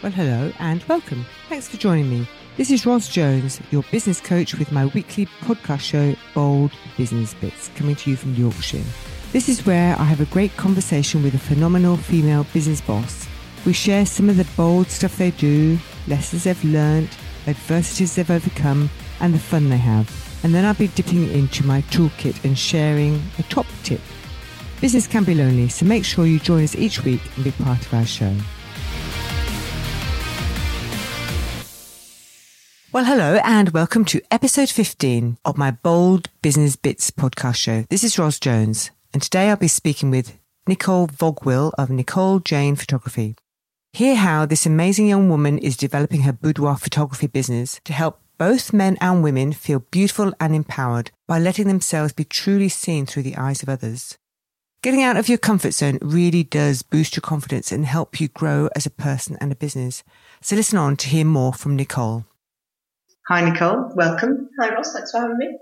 Well, hello and welcome. Thanks for joining me. This is Ros Jones, your business coach with my weekly podcast show, Bold Business Bits, coming to you from Yorkshire. This is where I have a great conversation with a phenomenal female business boss. We share some of the bold stuff they do, lessons they've learned, adversities they've overcome, and the fun they have. And then I'll be dipping into my toolkit and sharing a top tip. Business can be lonely, so make sure you join us each week and be part of our show. Well, hello and welcome to episode 15 of my Bold Business Bits podcast show. This is Ros Jones, and today I'll be speaking with Nicole Vogwill of Nicole Jane Photography. Hear how this amazing young woman is developing her boudoir photography business to help both men and women feel beautiful and empowered by letting themselves be truly seen through the eyes of others. Getting out of your comfort zone really does boost your confidence and help you grow as a person and a business. So listen on to hear more from Nicole. Hi, Nicole. Welcome. Hi, Ros. Thanks for having me.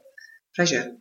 Pleasure.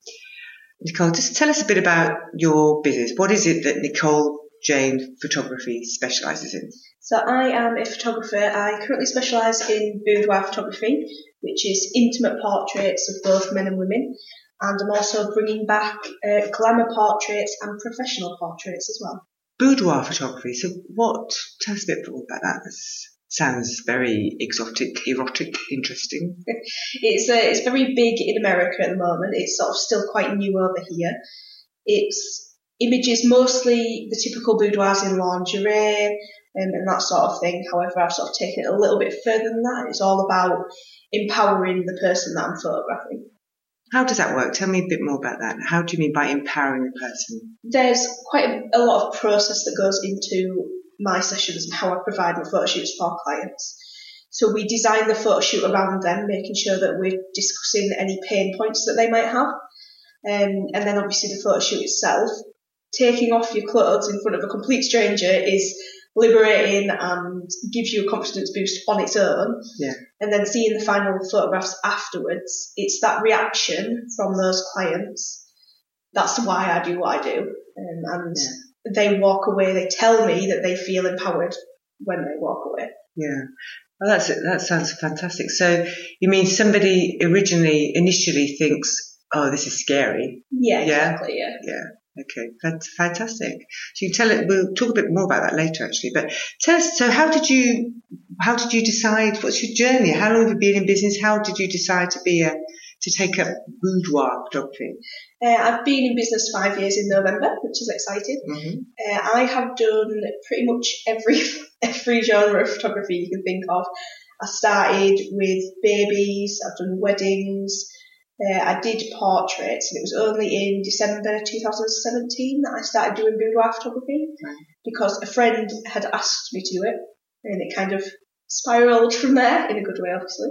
Nicole, just tell us a bit about your business. What is it that Nicole Jane Photography specialises in? So, I am a photographer. I currently specialise in boudoir photography, which is intimate portraits of both men and women. And I'm also bringing back uh, glamour portraits and professional portraits as well. Boudoir photography. So, what? Tell us a bit more about that. That's sounds very exotic, erotic, interesting. it's uh, it's very big in America at the moment. It's sort of still quite new over here. It's images mostly the typical boudoirs in lingerie um, and that sort of thing. However, I've sort of taken it a little bit further than that. It's all about empowering the person that I'm photographing. How does that work? Tell me a bit more about that. How do you mean by empowering the person? There's quite a, a lot of process that goes into my sessions and how I provide my photo shoots for clients. So we design the photo shoot around them, making sure that we're discussing any pain points that they might have. Um, and then obviously the photo shoot itself, taking off your clothes in front of a complete stranger is liberating and gives you a confidence boost on its own. Yeah. And then seeing the final photographs afterwards, it's that reaction from those clients. That's why I do what I do. Um, and yeah they walk away, they tell me that they feel empowered when they walk away. Yeah. Well, that's it. That sounds fantastic. So you mean somebody originally, initially thinks, oh, this is scary. Yeah, exactly. Yeah. Yeah. Okay, that's fantastic. So you tell it. We'll talk a bit more about that later, actually. But tell us. So, how did you, how did you decide? What's your journey? How long have you been in business? How did you decide to be a, to take up boudoir photography? Uh, I've been in business five years in November, which is exciting. Mm-hmm. Uh, I have done pretty much every every genre of photography you can think of. I started with babies. I've done weddings. Uh, I did portraits, and it was only in December 2017 that I started doing boudoir photography right. because a friend had asked me to do it, and it kind of spiraled from there in a good way, obviously.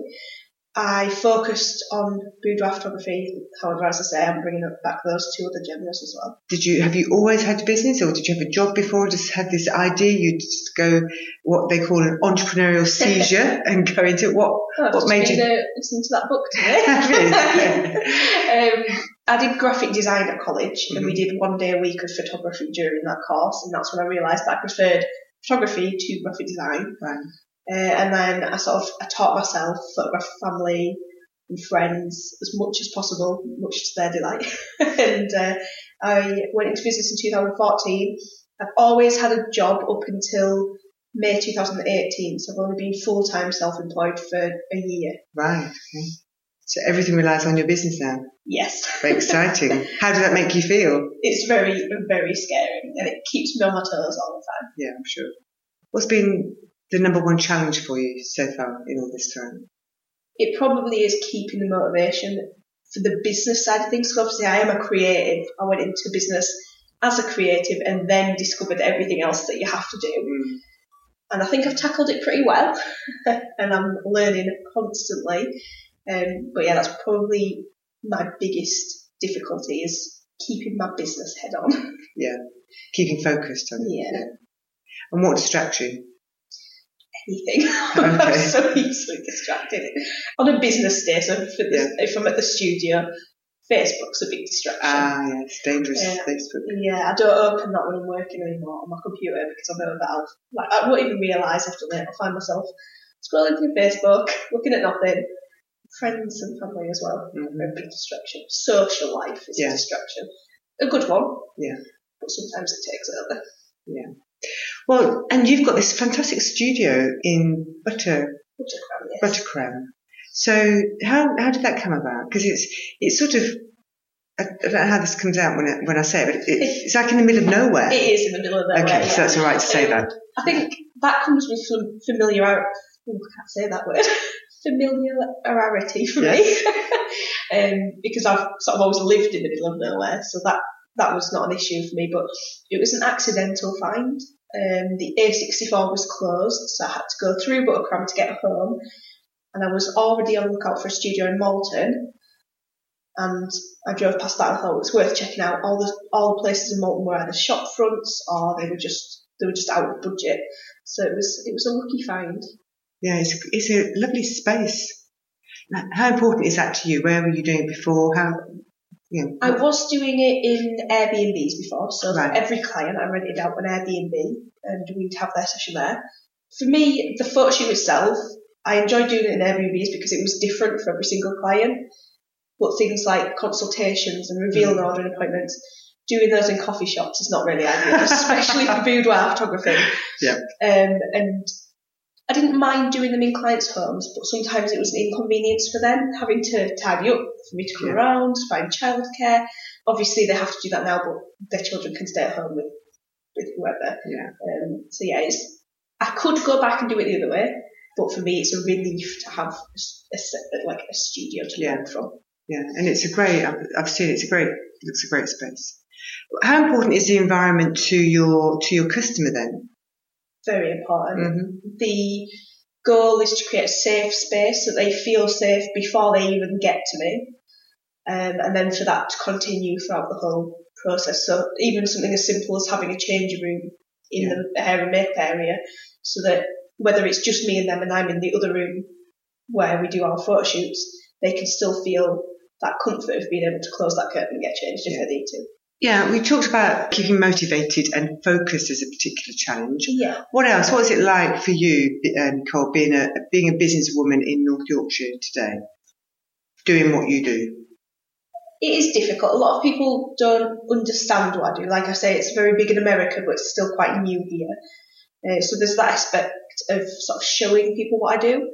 I focused on boudoir photography. However, as I say, I'm bringing up back those two other genres as well. Did you have you always had a business, or did you have a job before? Just had this idea? You just go what they call an entrepreneurial seizure and go into what? Oh, what made you uh, listen to that book today? um, I did graphic design at college, mm-hmm. and we mm-hmm. did one day a week of photography during that course, and that's when I realised that I preferred photography to graphic design. Right. Uh, and then I sort of I taught myself photograph family and friends as much as possible, much to their delight. and uh, I went into business in 2014. I've always had a job up until May 2018, so I've only been full time self employed for a year. Right. Okay. So everything relies on your business now. Yes. Very exciting. How does that make you feel? It's very, very scary, and it keeps me on my toes all the time. Yeah, I'm sure. What's been the number one challenge for you so far in all this time? It probably is keeping the motivation for the business side of things. Obviously, I am a creative. I went into business as a creative and then discovered everything else that you have to do. Mm. And I think I've tackled it pretty well, and I'm learning constantly. Um, but yeah, that's probably my biggest difficulty is keeping my business head on. Yeah, keeping focused on it. Yeah. yeah. And what distracts you? Anything. Okay. I'm so easily distracted on a business day. So the, yeah. if I'm at the studio, Facebook's a big distraction. Ah, it's dangerous Yeah. Facebook. Yeah, I don't open that when I'm working anymore on my computer because I know that I'll, like, I won't even realise I've done it. I'll find myself scrolling through Facebook, looking at nothing. Friends and family as well Mhm. are a big distraction. Social life is Yeah. a distraction. A good one. Yeah. But sometimes it takes over. Well, and you've got this fantastic studio in Butter found, yes. Buttercrambe. So how how did that come about? Because it's it's sort of I don't know how this comes out when I, when I say it, but it, it's like in the middle of nowhere. It is in the middle of nowhere. okay, so that's all right to say that. I think that comes with some familiarity. Oh, I can't say that word. Familiarity for me, um, because I've sort of always lived in the middle of nowhere, so that that was not an issue for me. But it was an accidental find. Um, the A64 was closed, so I had to go through Buttercrambe to get home, and I was already on the lookout for a studio in Malton. And I drove past that and thought it was worth checking out. All the all the places in Malton were either shop fronts or they were just they were just out of budget. So it was it was a lucky find. Yeah, it's it's a lovely space. How important is that to you? Where were you doing before? How know? I was doing it in Airbnbs before, so Right. every client I rented out an Airbnb and we'd have their session there. For me, the photo shoot itself, I enjoyed doing it in Airbnbs because it was different for every single client. But things like consultations and reveal and ordering appointments, doing those in coffee shops is not really ideal, especially for boudoir photography. Yeah. Um, and I didn't mind doing them in clients' homes, but sometimes it was an inconvenience for them having to tidy up for me to come Yeah. around, find childcare. Obviously, they have to do that now, but their children can stay at home with, with whoever. Yeah. Um, so yeah, it's, I could go back and do it the other way, but for me, it's a relief to have a, a like a studio to Yeah. work from. Yeah, and it's a great. I've, I've seen. It's a great. It looks a great space. How important is the environment to your to your customer then? Very important. hmm the goal is to create a safe space so they feel safe before they even get to me. Um, and then for that to continue throughout the whole process. So even something as simple as having a changing room in the hair and makeup area so that whether it's just me and them and I'm in the other room where we do our photo shoots, they can still feel that comfort of being able to close that curtain and get changed if Yeah. they need to. Yeah, we talked about keeping motivated and focused as a particular challenge. Yeah. What else? What is it like for you, uh, Nicole, being a being a businesswoman in North Yorkshire today, doing what you do? it is difficult. A lot of people don't understand what I do. Like I say, it's very big in America, but it's still quite new here. Uh, so there's that aspect of sort of showing people what I do,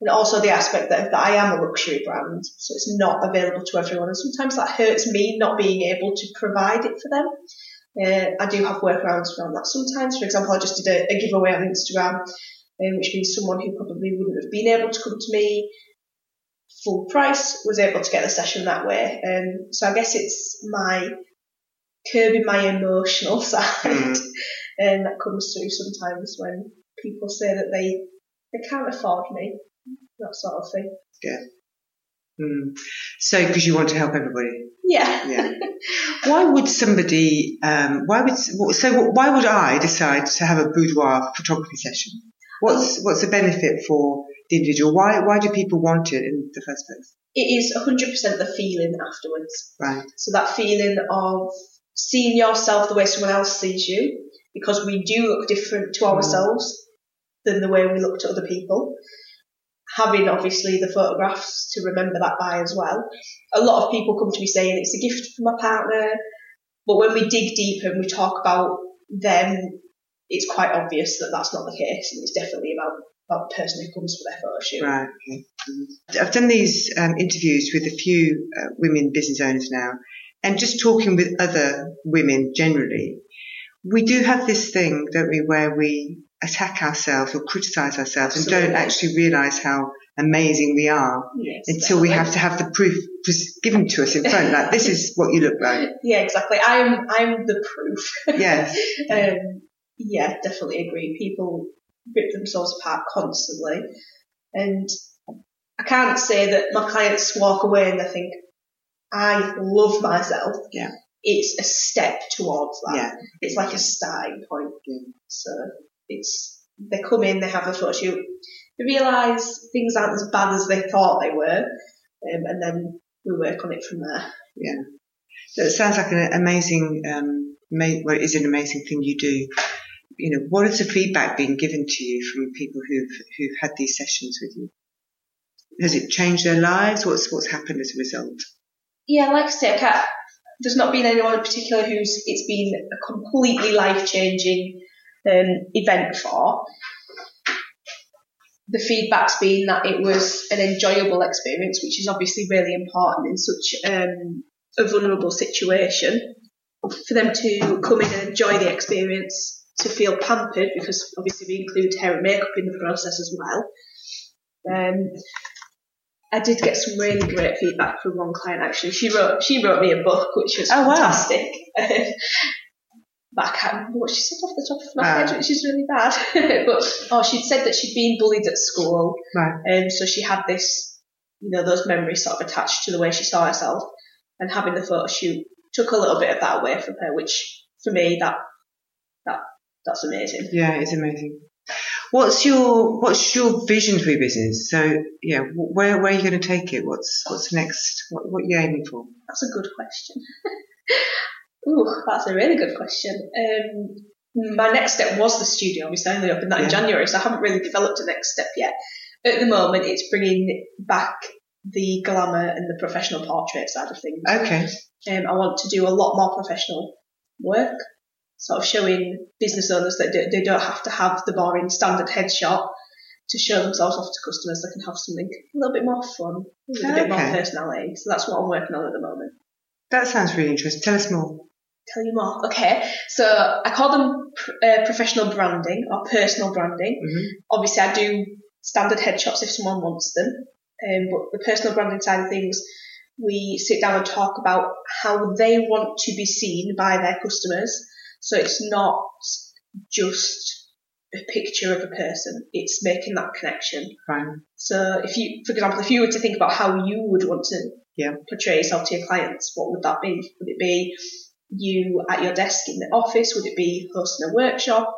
and also the aspect that, that I am a luxury brand, so it's not available to everyone. And sometimes that hurts me not being able to provide it for them. Uh, I do have workarounds around that sometimes. For example, I just did a, a giveaway on Instagram, um, which means someone who probably wouldn't have been able to come to me full price was able to get the session that way. Um, so I guess it's my curbing my emotional side Mm. and that comes through sometimes when people say that they they can't afford me, that sort of thing. Yeah. Mm. So, because you want to help everybody. Yeah. Yeah. why would somebody? Um, why would so? Why would I decide to have a boudoir photography session? What's what's the benefit for the individual? Why why do people want it in the first place? It is 100% the feeling afterwards. Right. So that feeling of seeing yourself the way someone else sees you, because we do look different to ourselves than the way we look to other people. Having obviously the photographs to remember that by as well. A lot of people come to me saying it's a gift from my partner, but when we dig deeper and we talk about them, it's quite obvious that that's not the case, and it's definitely about about the person who comes for their photo shoot. Right. Okay. I've done these um, interviews with a few uh, women business owners now, and just talking with other women generally, we do have this thing, don't we, where we attack ourselves or criticize ourselves and don't actually realize how amazing we are Yes, until we have to have the proof given to us in front. Like this is what you look like. Yeah, exactly. I'm I'm the proof. Yes. um, yeah, definitely agree. People rip themselves apart constantly, and I can't say that my clients walk away and they think I love myself. Yeah. It's a step towards that. Yeah. It's like a starting point. Yeah. So it's they come in, they have a photo shoot, they realise things aren't as bad as they thought they were, um, and then we work on it from there. Yeah. So it sounds like an amazing, um, ma- well, it is an amazing thing you do. You know, what has the feedback been given to you from people who've who've had these sessions with you? Has it changed their lives? What's what's happened as a result? Yeah, like I say, I can't, there's not been anyone in particular who's it's been a completely life changing um, event for. The feedback's been that it was an enjoyable experience, which is obviously really important in such um, a vulnerable situation. For them to come in and enjoy the experience, to feel pampered, because obviously we include hair and makeup in the process as well. Um, I did get some really great feedback from one client actually. She wrote she wrote me a book which was Oh, wow. but I can't remember what she said off the top of my Ah. head, which is really bad. but oh, she'd said that she'd been bullied at school, Right. and so she had this, you know, those memories sort of attached to the way she saw herself. And having the photo shoot took a little bit of that away from her, which for me that that that's amazing. Yeah, it's amazing. What's your what's your vision for your business? So yeah, where where are you going to take it? What's what's next? What what are you aiming for? That's a good question. Ooh, that's a really good question. Um, my next step was the studio. Obviously, I only opened that Yeah. in January, so I haven't really developed a next step yet. At the moment, it's bringing back the glamour and the professional portrait side of things. Okay. Um, I want to do a lot more professional work, sort of showing business owners that they- they don't have to have the boring standard headshot to show themselves off to customers. They can have something a little bit more fun, with a bit more personality. So that's what I'm working on at the moment. That sounds really interesting. Tell us more. Tell you more. Okay, so I call them pr- uh, professional branding or personal branding. hmm Obviously, I do standard headshots if someone wants them, um, but the personal branding side of things, we sit down and talk about how they want to be seen by their customers. So it's not just a picture of a person; it's making that connection. Fine. So if you, for example, if you were to think about how you would want to Yeah. portray yourself to your clients, what would that be? Would it be you at your desk in the office? Would it be hosting a workshop?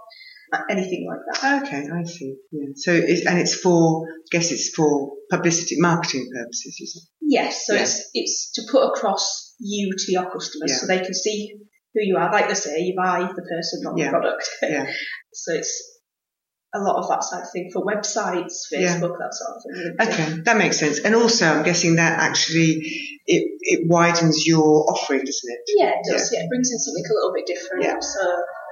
Uh, Anything like that? Okay, I see. Yeah. So it's, and it's for I guess it's for publicity marketing purposes, is it? Yes. So Yeah. it's it's to put across you to your customers Yeah. so they can see who you are. Like they say, you buy the person, not the product. Yeah. so it's a lot of that sort of thing for websites, Yeah. Facebook, that sort of thing. Okay, that makes sense. And also, I'm guessing that actually it it widens your offering, doesn't it? Yeah, it does. Yeah. it brings in something a little bit different. Yeah. So,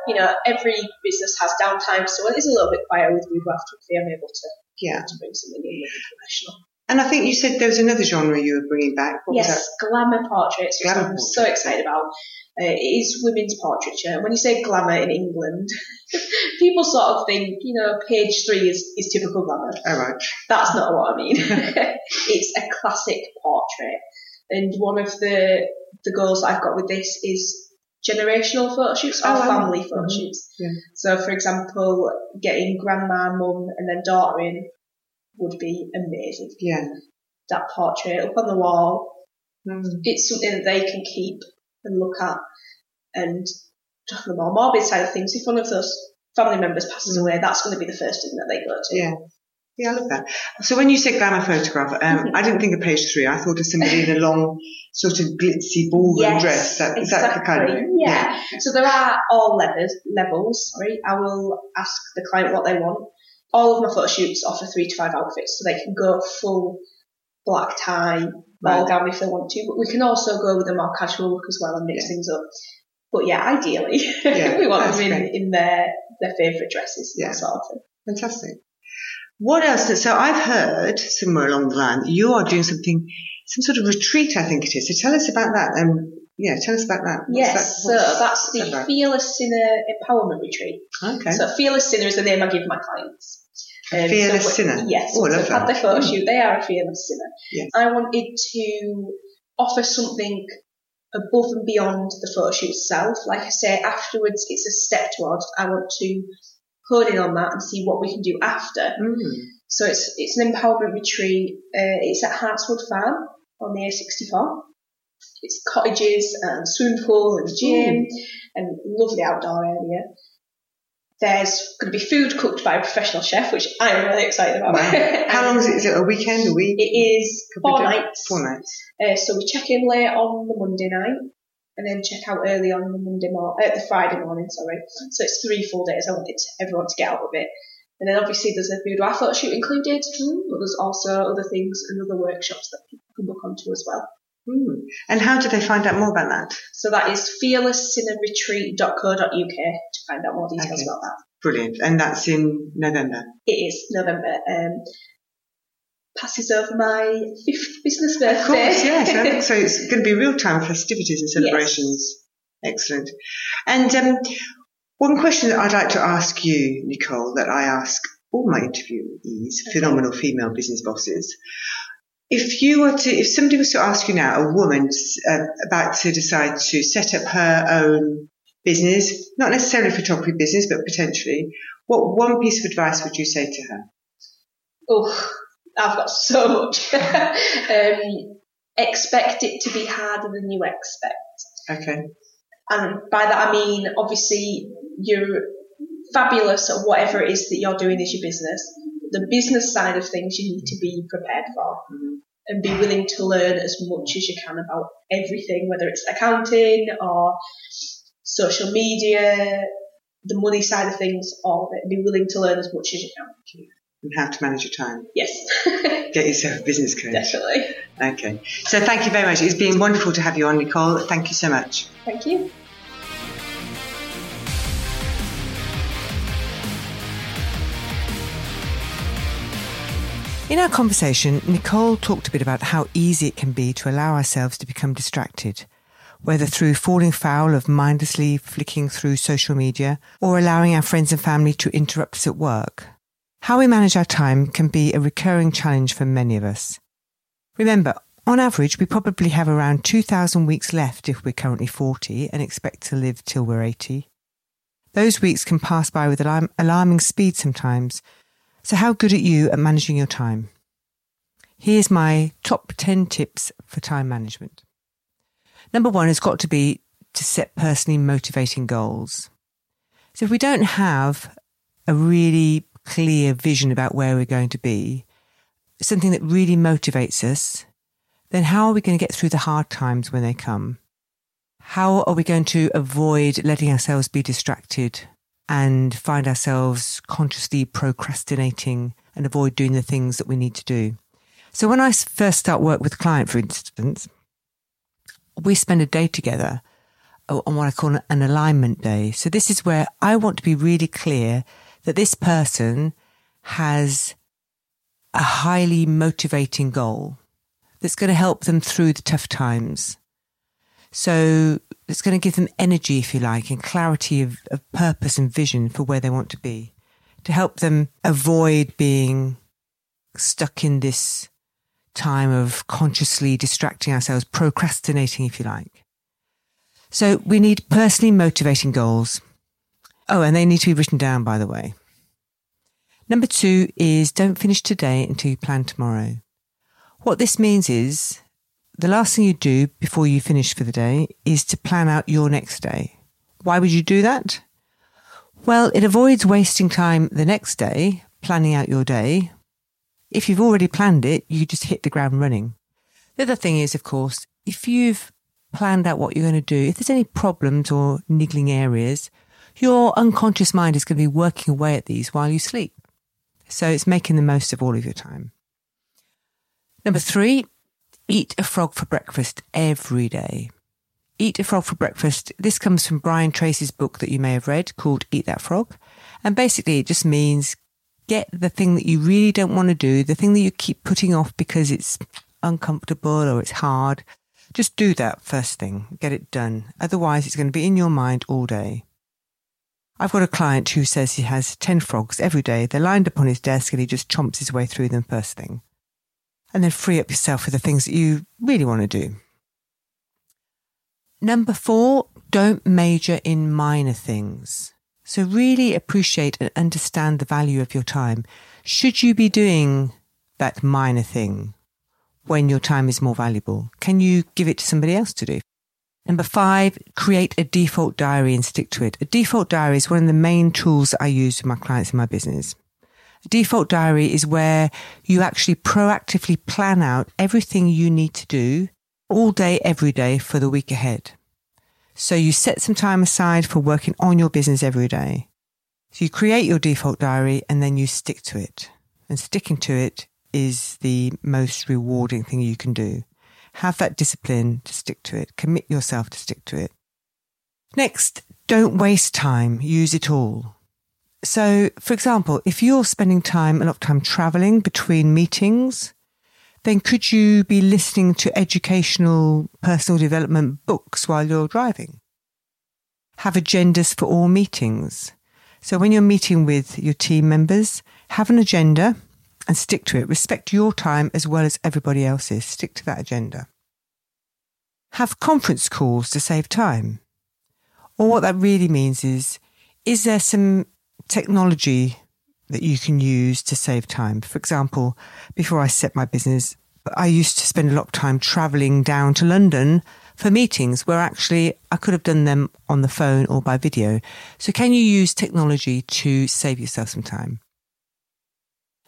you know, every business has downtime, so it is a little bit quieter with me after I'm able to, Yeah. to bring something in with professional. And I think you said there was another genre you were bringing back. What was yes, glamour portraits, which Glamour I'm so excited about. Uh, it is women's portraiture. And when you say glamour in England, people sort of think, you know, page three is, is typical glamour. Oh, right. That's not what I mean. it's a classic portrait. And one of the the goals I've got with this is generational photo shoots or Oh, wow. family photo Mhm. shoots. Yeah. So, for example, getting grandma, mum, and then daughter in would be amazing. Yeah. That portrait up on the wall, Mm. it's something that they can keep and look at. And on the more morbid side of things, if one of those family members passes away, that's going to be the first thing that they go to. Yeah. Yeah, I love that. So when you said glamour photograph, um. I didn't think of page three. I thought of somebody in a long, sort of glitzy ballroom Yes, dress. That, is that the kind of exactly. Yeah. So there are all levels. Levels. Sorry. I will ask the client what they want. All of my photo shoots offer three to five outfits, so they can go full black tie, ball gown if they want to. But we can also go with a more casual look as well and mix Yeah. things up. But yeah, ideally, Yeah, we want them in, great. in their their favourite dresses. Yeah. Sort of thing. Fantastic. What else? So I've heard somewhere along the line that you are doing something, some sort of retreat, I think it is. So tell us about that. Um, yeah, tell us about that. What's Yes, that- so that's the that? Fearless Sinner Empowerment Retreat. Okay. So Fearless Sinner is the name I give my clients. Um, Fearless so, Sinner? Yes. Oh, I so love had that. their photo Mm. shoot. They are a fearless sinner. Yes. I wanted to offer something above and beyond the photo shoot itself. Like I say, afterwards it's a step towards. I want to hone in on that and see what we can do after. Mm. So it's it's an empowerment retreat. Uh, it's at Hartswood Farm on the A64. It's cottages and swimming pool and gym and lovely outdoor area. There's going to be food cooked by a professional chef, which I'm really excited about. Wow. How long is it? Is it a weekend, a week? It is four nights. Four nights. Uh, so we check in late on the Monday night and then check out early on the Monday morning, uh, the Friday morning, sorry. So it's three full days. I wanted everyone to get out of it. And then obviously there's a boudoir photo shoot included, but there's also other things and other workshops that people can book onto as well. Hmm. And how do they find out more about that? So that is fearlesssinnerretreat.co.uk to find out more details Okay. about that. Brilliant. And that's in November. It is November. Um, passes over my fifth business birthday. Of course, yes. So it's going to be real time festivities and celebrations. Excellent. And um, one question that I'd like to ask you, Nicole, that I ask all my interviewees, Okay. phenomenal female business bosses. If you were to, if somebody was to ask you now, a woman uh, about to decide to set up her own business, not necessarily photography business, but potentially, what one piece of advice would you say to her? Oh, I've got so much. um, expect it to be harder than you expect. Okay. And by that I mean, obviously, you're fabulous at whatever it is that you're doing as your business. The business side of things you need to be prepared for Mhm. and be willing to learn as much as you can about everything, whether it's accounting or social media, the money side of things, all of it. Be willing to learn as much as you can. And how to manage your time. Yes, Get yourself a business coach. definitely. Okay. So thank you very much. It's been wonderful to have you on, Nicole. Thank you so much. Thank you. In our conversation, Nicole talked a bit about how easy it can be to allow ourselves to become distracted, whether through falling foul of mindlessly flicking through social media or allowing our friends and family to interrupt us at work. How we manage our time can be a recurring challenge for many of us. Remember, on average, we probably have around 2,000 weeks left if we're currently 40 and expect to live till we're 80. Those weeks can pass by with alarm- alarming speed sometimes, so, how good are you at managing your time? Here's my top 10 tips for time management. Number one has got to be to set personally motivating goals. So, if we don't have a really clear vision about where we're going to be, something that really motivates us, then how are we going to get through the hard times when they come? How are we going to avoid letting ourselves be distracted and find ourselves consciously procrastinating and avoid doing the things that we need to do. So when I first start work with a client, for instance, we spend a day together uh, on what I call an alignment day. So this is where I want to be really clear that this person has a highly motivating goal that's going to help them through the tough times. So it's going to give them energy, if you like, and clarity of, of purpose and vision for where they want to be to help them avoid being stuck in this time of consciously distracting ourselves, procrastinating, if you like. So we need personally motivating goals. Oh, and they need to be written down, by the way. Number two is don't finish today until you plan tomorrow. What this means is the last thing you do before you finish for the day is to plan out your next day. Why would you do that? Well, it avoids wasting time the next day planning out your day. If you've already planned it, you just hit the ground running. The other thing is, of course, if you've planned out what you're going to do, if there's any problems or niggling areas, your unconscious mind is going to be working away at these while you sleep. So it's making the most of all of your time. Number three, eat a frog for breakfast every day. Eat a frog for breakfast. This comes from Brian Tracy's book that you may have read called Eat That Frog. And basically it just means get the thing that you really don't want to do, the thing that you keep putting off because it's uncomfortable or it's hard. Just do that first thing. Get it done. Otherwise it's going to be in your mind all day. I've got a client who says he has 10 frogs every day. They're lined up on his desk and he just chomps his way through them first thing. And then free up yourself for the things that you really want to do. Number four, don't major in minor things. So really appreciate and understand the value of your time. Should you be doing that minor thing when your time is more valuable? Can you give it to somebody else to do? Number five, create a default diary and stick to it. A default diary is one of the main tools I use with my clients in my business. Default diary is where you actually proactively plan out everything you need to do all day, every day for the week ahead. So you set some time aside for working on your business every day. So you create your default diary and then you stick to it. And sticking to it is the most rewarding thing you can do. Have that discipline to stick to it. Commit yourself to stick to it. Next, don't waste time. Use it all. So, for example, if you're spending time, a lot of time traveling between meetings, then could you be listening to educational personal development books while you're driving? Have agendas for all meetings. So when you're meeting with your team members, have an agenda and stick to it. Respect your time as well as everybody else's. Stick to that agenda. Have conference calls to save time. Or what that really means is, is there some technology that you can use to save time. For example, before I set my business, I used to spend a lot of time traveling down to London for meetings where actually I could have done them on the phone or by video. So can you use technology to save yourself some time?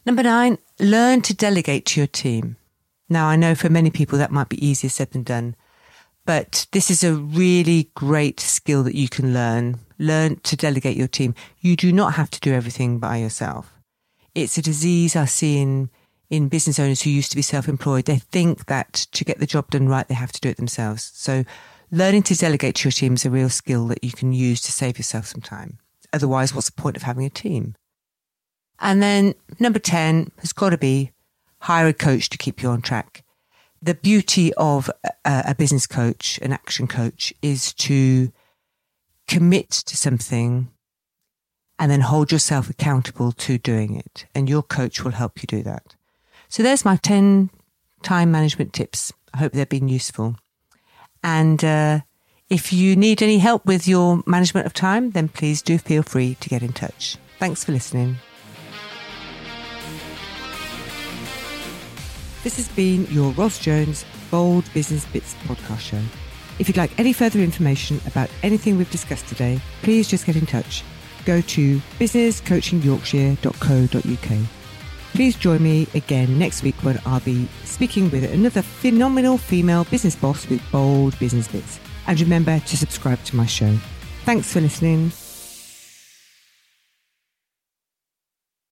Number nine, learn to delegate to your team. Now, I know for many people that might be easier said than done, but this is a really great skill that you can learn learn to delegate your team. You do not have to do everything by yourself. It's a disease I see in, in business owners who used to be self-employed. They think that to get the job done right, they have to do it themselves. So learning to delegate to your team is a real skill that you can use to save yourself some time. Otherwise, what's the point of having a team? And then number 10 has got to be hire a coach to keep you on track. The beauty of a, a business coach, an action coach is to commit to something and then hold yourself accountable to doing it. And your coach will help you do that. So there's my 10 time management tips. I hope they've been useful. And uh, if you need any help with your management of time, then please do feel free to get in touch. Thanks for listening. This has been your Ros Jones Bold Business Bits podcast show. If you'd like any further information about anything we've discussed today, please just get in touch. Go to businesscoachingyorkshire.co.uk. Please join me again next week when I'll be speaking with another phenomenal female business boss with bold business bits. And remember to subscribe to my show. Thanks for listening.